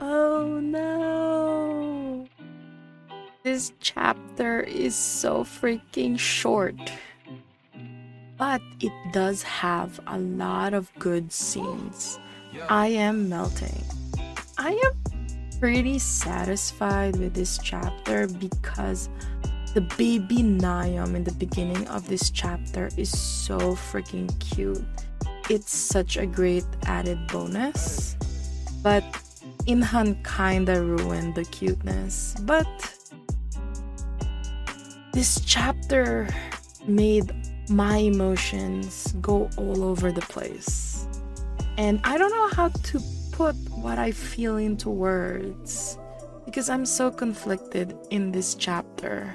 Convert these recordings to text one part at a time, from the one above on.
Oh no. This chapter is so freaking short. But it does have a lot of good scenes. I am melting. I am pretty satisfied with this chapter because the baby Niam in the beginning of this chapter is so freaking cute. It's such a great added bonus. But Inheon kinda ruined the cuteness, but this chapter made my emotions go all over the place. And I don't know how to put what I feel into words because I'm so conflicted in this chapter.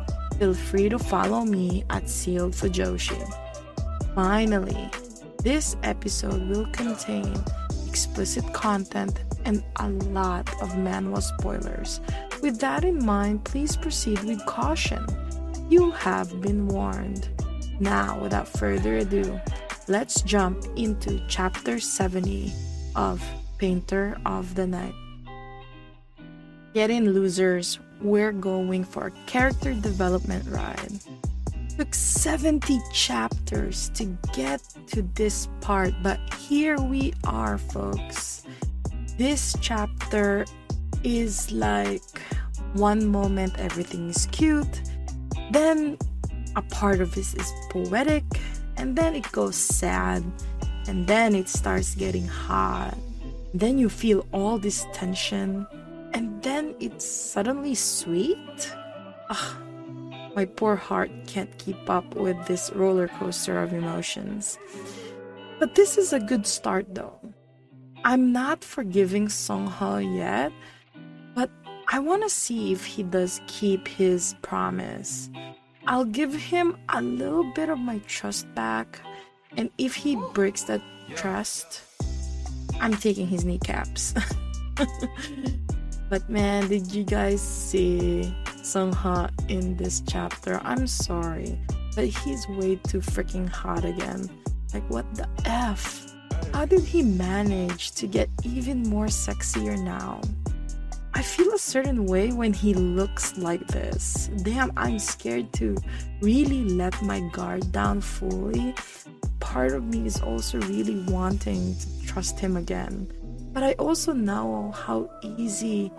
feel free to follow me at Sealed Fujoshi. Finally, this episode will contain explicit content and a lot of manhwa spoilers. With that in mind, please proceed with caution. You have been warned. Now, without further ado, let's jump into chapter 70 of Painter of the Night. Get in, losers we're going for a character development ride. Took 70 chapters to get to this part, but here we are, folks. This chapter is like one moment everything is cute, then a part of this is poetic, and then it goes sad, and then it starts getting hot. Then you feel all this tension and then it's suddenly sweet? Ugh, my poor heart can't keep up with this roller coaster of emotions. But this is a good start though. I'm not forgiving Sungho yet, but I want to see if he does keep his promise. I'll give him a little bit of my trust back, and if he breaks that trust, I'm taking his kneecaps. But man, did you guys see Sungha in this chapter? I'm sorry, but he's way too freaking hot again. Like, what the F? How did he manage to get even more sexier now? I feel a certain way when he looks like this. Damn, I'm scared to really let my guard down fully. Part of me is also really wanting to trust him again. But I also know how easy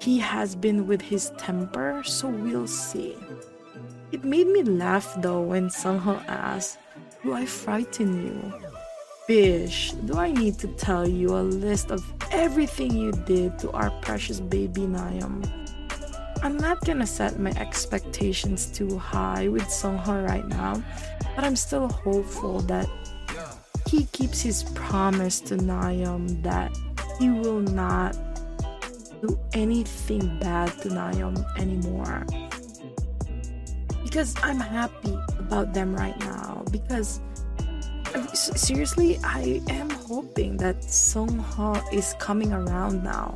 he has been with his temper, so we'll see. It made me laugh though when Sungho asked, Do I frighten you? Bish, do I need to tell you a list of everything you did to our precious baby Niam? I'm not gonna set my expectations too high with Sungho right now, but I'm still hopeful that he keeps his promise to Niam that he will not do anything bad to Niam anymore. Because I'm happy about them right now. Because seriously, I am hoping that Song Ho is coming around now.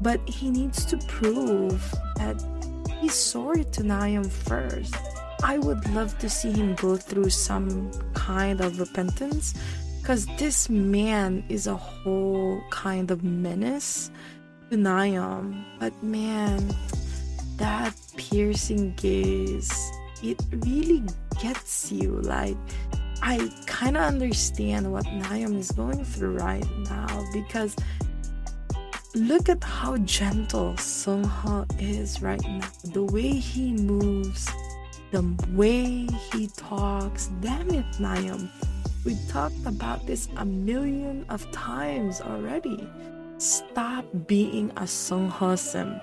But he needs to prove that he's sorry to Niam first. I would love to see him go through some kind of repentance because this man is a whole kind of menace to Niam. But man, that piercing gaze, it really gets you. Like, I kind of understand what Niam is going through right now because look at how gentle Sungha is right now. The way he moves, the way he talks. Damn it, Nayeon. We talked about this a million of times already. Stop being a Sungha simp.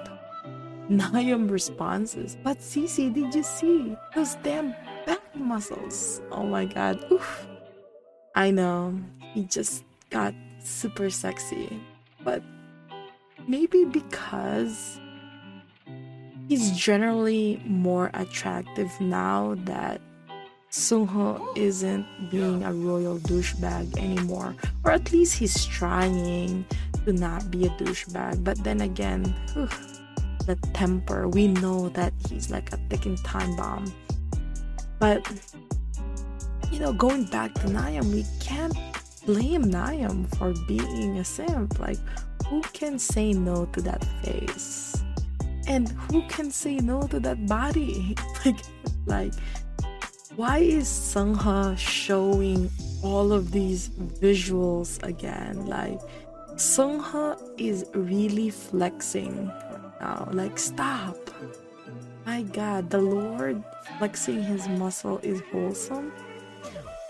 Nayeon responses, but Cece, did you see those damn back muscles? Oh my god. Oof. I know. He just got super sexy. But maybe because he's generally more attractive now that Sungho isn't being a royal douchebag anymore. Or at least he's trying to not be a douchebag. But then again, whew, the temper, we know that he's like a ticking time bomb. But you know, going back to Nayeon, we can't blame Nayeon for being a simp. Like, who can say no to that face? And who can say no to that body? like, like, why is Sungha showing all of these visuals again? Like, Sungha is really flexing right now. Like, stop. My God, the Lord flexing his muscle is wholesome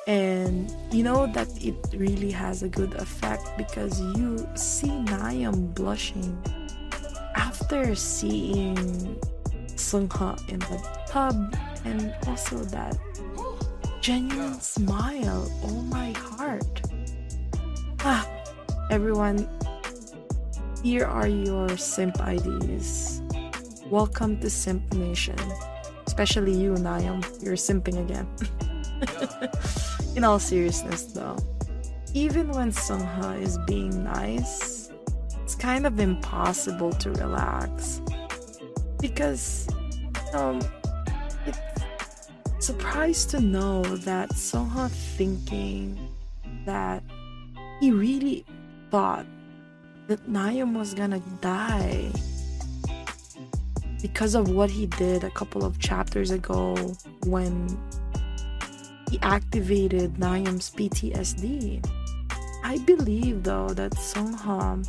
and you know that it really has a good effect because you see Nayeon blushing after seeing Sungha in the tub and also that genuine smile oh my heart. Ah everyone here are your simp IDs welcome to simp nation. Especially you Nayeon you're simping again. In all seriousness, though, even when Sungha is being nice, kind of impossible to relax because um, it's surprised to know that Sungha thinking that he really thought that Nayeon was gonna die because of what he did a couple of chapters ago when he activated Nayeon's PTSD. I believe though that Sungha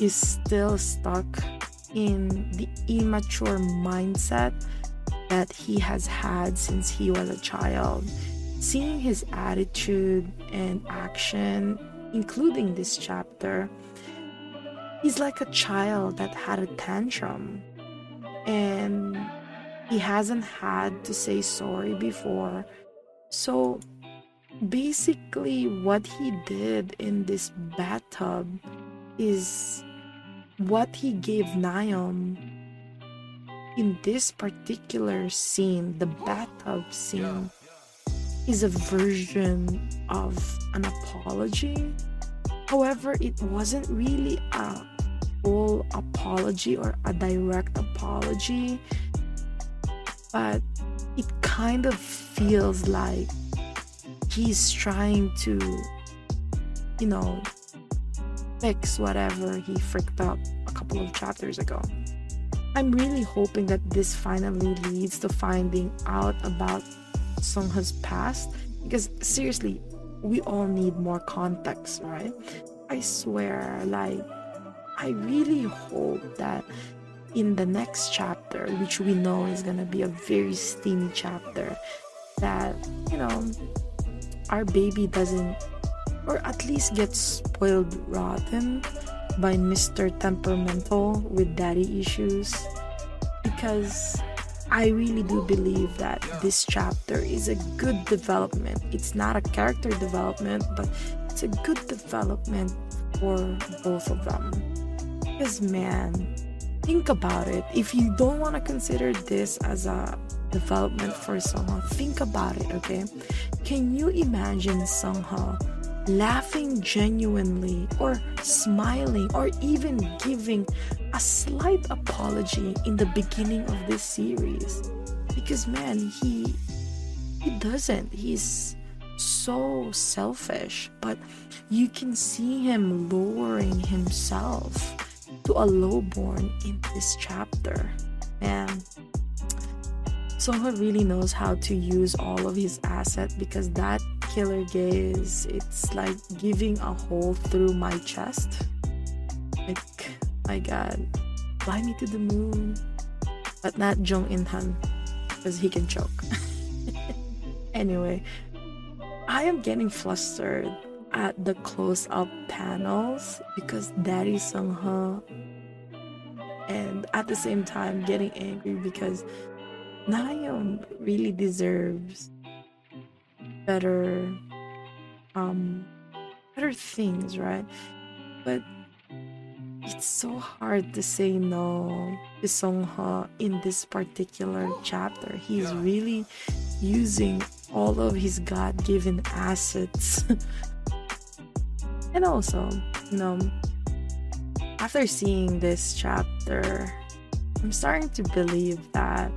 is still stuck in the immature mindset that he has had since he was a child. Seeing his attitude and action, including this chapter, he's like a child that had a tantrum. And he hasn't had to say sorry before. So basically, what he did in this bathtub is what he gave Nayeon in this particular scene, the bathtub scene, is a version of an apology. However, it wasn't really a full apology or a direct apology but it kind of feels like he's trying to, you know, fix whatever he freaked up couple of chapters ago. I'm really hoping that this finally leads to finding out about Sungha's past because seriously, we all need more context, right? I swear, like, I really hope that in the next chapter, which we know is gonna be a very steamy chapter, that you know our baby doesn't, or at least gets spoiled rotten by Mr. Temperamental with daddy issues, because I really do believe that this chapter is a good development. It's not a character development, but it's a good development for both of them. Because man, think about it. If you don't want to consider this as a development for Sungha, think about it, okay? Can you imagine Sungha laughing genuinely or smiling or even giving a slight apology in the beginning of this series? Because man, he he doesn't. He's so selfish, but you can see him lowering himself to a lowborn in this chapter. And Sungha really knows how to use all of his asset because that killer gaze, it's like giving a hole through my chest. Like, my god, fly me to the moon. But not Jung In Heon, because he can choke. anyway, I am getting flustered at the close up panels because Daddy Sung Ha and at the same time getting angry because Nayeon really deserves better um better things, right? But it's so hard to say no to Songha in this particular chapter. He's really using all of his God-given assets. and also, you know, after seeing this chapter, I'm starting to believe that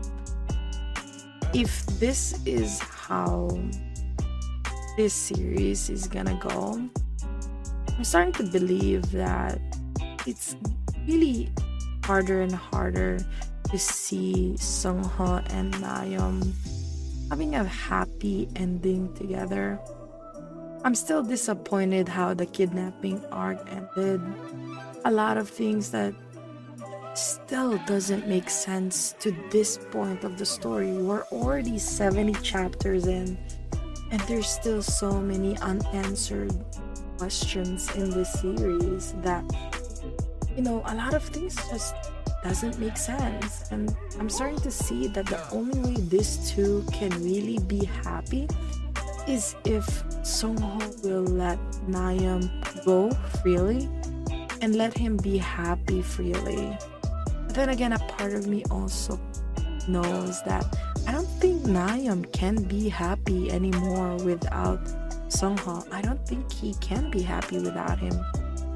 if this is how this series is gonna go, I'm starting to believe that it's really harder and harder to see Sungha and Nayeon having a happy ending together. I'm still disappointed how the kidnapping arc ended. A lot of things that still doesn't make sense to this point of the story. We're already 70 chapters in, and there's still so many unanswered questions in this series that, you know, a lot of things just doesn't make sense. And I'm starting to see that the only way these two can really be happy is if Songho will let Nayeon go freely and let him be happy freely. But then again, a part of me also knows that I don't think Nayeon can be happy anymore without Sungha. I don't think he can be happy without him.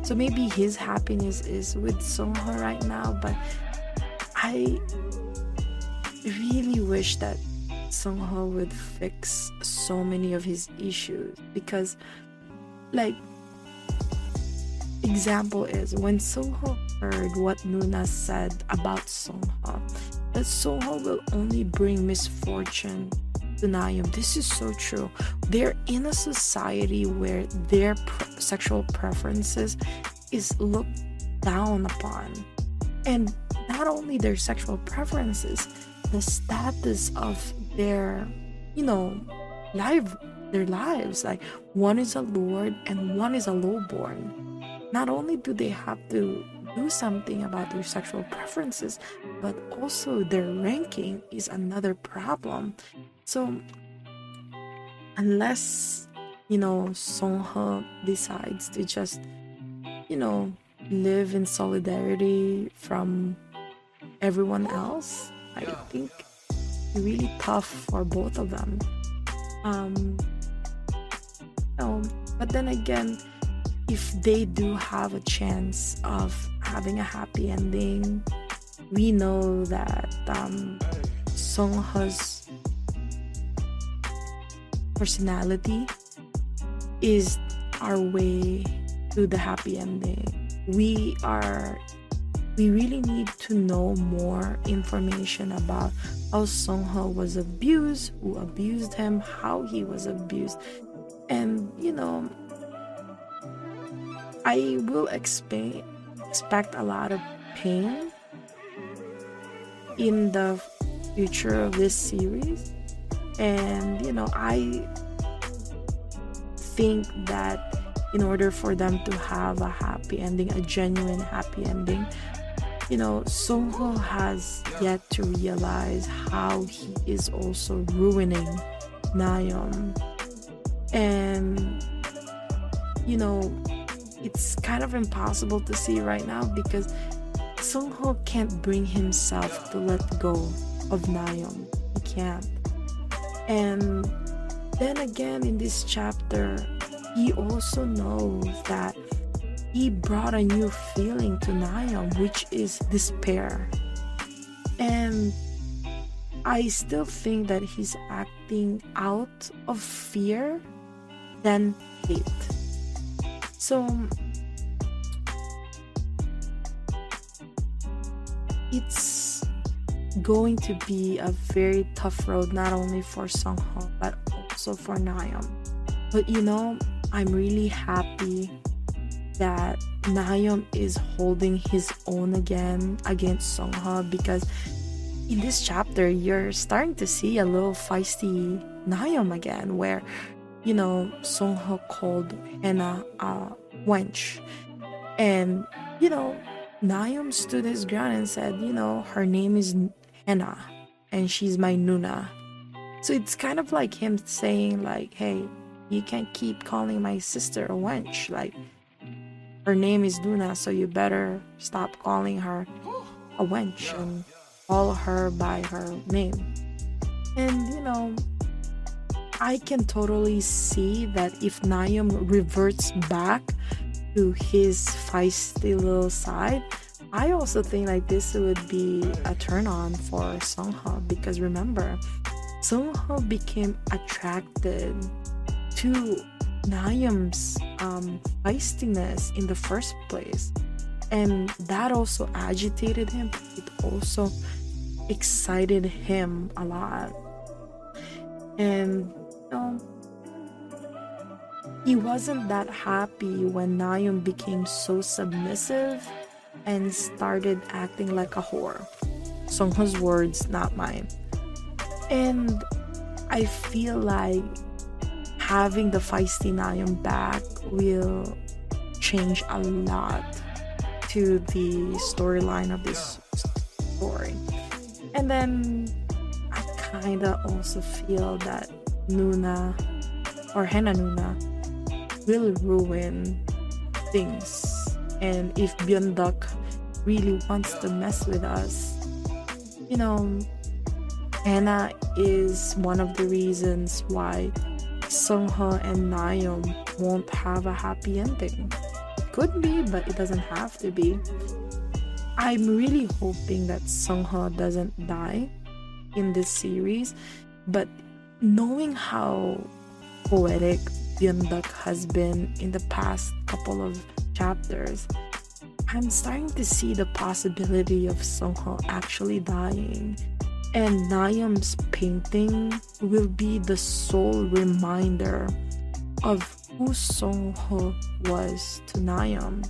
So maybe his happiness is with Sungha right now, but I really wish that Sungha would fix so many of his issues because like example is when Soho heard what Nuna said about Songha, that Soho will only bring misfortune to Nayeon. This is so true. They're in a society where their pr- sexual preferences is looked down upon. And not only their sexual preferences, the status of their, you know, life their lives. Like one is a lord and one is a lowborn not only do they have to do something about their sexual preferences, but also their ranking is another problem. So, unless you know Songha decides to just you know live in solidarity from everyone else, I think it's really tough for both of them. Um, you know, but then again if they do have a chance of having a happy ending, we know that um, personality is our way to the happy ending. We are we really need to know more information about how Songha was abused, who abused him, how he was abused. And you know, I will expect expect a lot of pain in the future of this series. And you know I think that in order for them to have a happy ending a genuine happy ending you know Songho has yet to realize how he is also ruining Nayeon and you know it's kind of impossible to see right now because Sungho can't bring himself to let go of Nayeon. He can't. And then again in this chapter, he also knows that he brought a new feeling to Nayeon, which is despair. And I still think that he's acting out of fear than hate. So it's going to be a very tough road not only for Songho but also for Nayeon. But you know, I'm really happy that Nayeon is holding his own again against Songha because in this chapter you're starting to see a little feisty Nayeon again where you know Songha called Hannah a wench and you know Nayeon stood his ground and said you know her name is Hannah and she's my Nuna so it's kind of like him saying like hey you can't keep calling my sister a wench. Like, her name is Luna, so you better stop calling her a wench and call her by her name. And you know, I can totally see that if Nayeon reverts back to his feisty little side, I also think like this would be a turn on for Songha because remember, Songha became attracted to Nayeon's um, feistiness in the first place. And that also agitated him. It also excited him a lot. And he wasn't that happy when Nayeon became so submissive and started acting like a whore. Songha's words, not mine. And I feel like having the feisty Nayeon back will change a lot to the storyline of this story. And then I kind of also feel that Nuna or Hannah Nuna will ruin things. And if Byeonduck really wants to mess with us, you know, Hannah is one of the reasons why Songha and Nayeon won't have a happy ending. Could be, but it doesn't have to be. I'm really hoping that Songha doesn't die in this series, but knowing how poetic Byeonduck has been in the past couple of chapters, I'm starting to see the possibility of Songho actually dying and Nayeon's painting will be the sole reminder of who Songho was to Nayeon.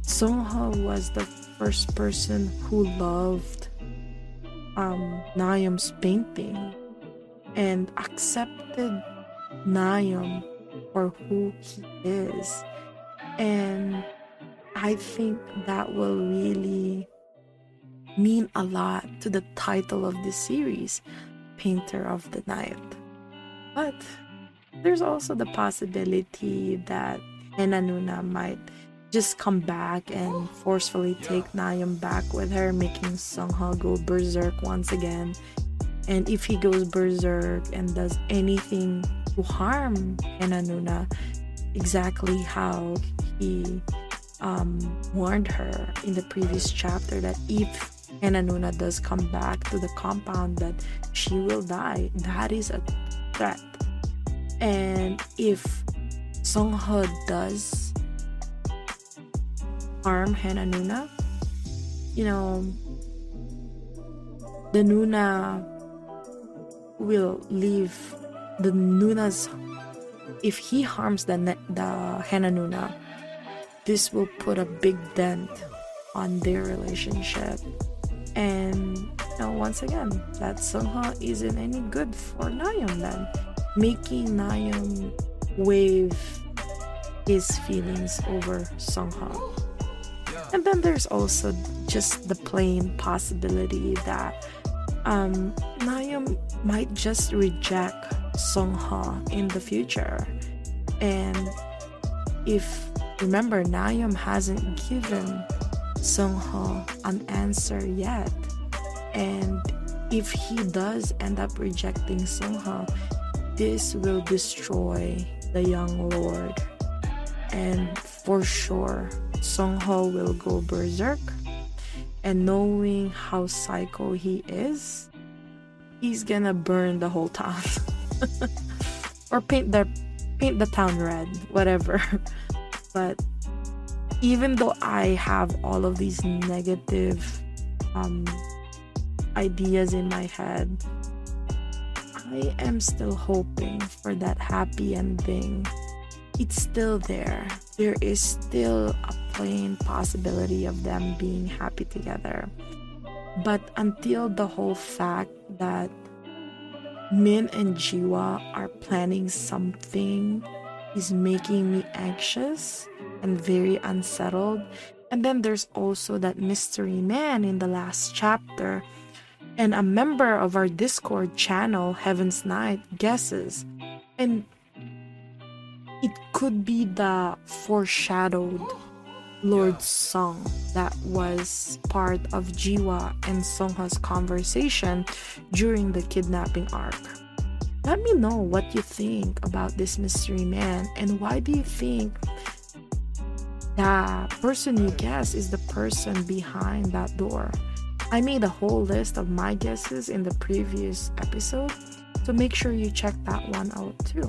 Songho was the first person who loved um, Nayeon's painting and accepted Nayeon for who he is. And I think that will really mean a lot to the title of this series, Painter of the Night. But there's also the possibility that Nuna might just come back and forcefully take Nayeon back with her, making Songha go berserk once again. And if he goes berserk and does anything to harm Nuna, exactly how he um, warned her in the previous chapter that if and Anuna does come back to the compound that she will die. That is a threat. And if Songho does harm Hannah Nuna, you know, the Nuna will leave the Nuna's. If he harms the the Hannah Nuna, this will put a big dent on their relationship and you know, once again, that somehow isn't any good for Nayeon then. Making Nayeon wave his feelings over Songha. And then there's also just the plain possibility that um, Nayeon might just reject Songha in the future. And if remember, Nayeon hasn't given Songho an answer yet. And if he does end up rejecting Songho, this will destroy the young lord. And for sure, Songho will go berserk. And knowing how psycho he is, he's gonna burn the whole town. or paint the paint the town red, whatever. but even though I have all of these negative um, ideas in my head, I am still hoping for that happy ending. It's still there there is still a plain possibility of them being happy together. But until the whole fact that Min and Jihwa are planning something is making me anxious and very unsettled. And then there's also that mystery man in the last chapter. And a member of our Discord channel, Heaven's Night, guesses. And it could be the foreshadowed Lord's song that was part of Jihwa and Songha's conversation during the kidnapping arc. Let me know what you think about this mystery man and why do you think the person you guess is the person behind that door. I made a whole list of my guesses in the previous episode, so make sure you check that one out too.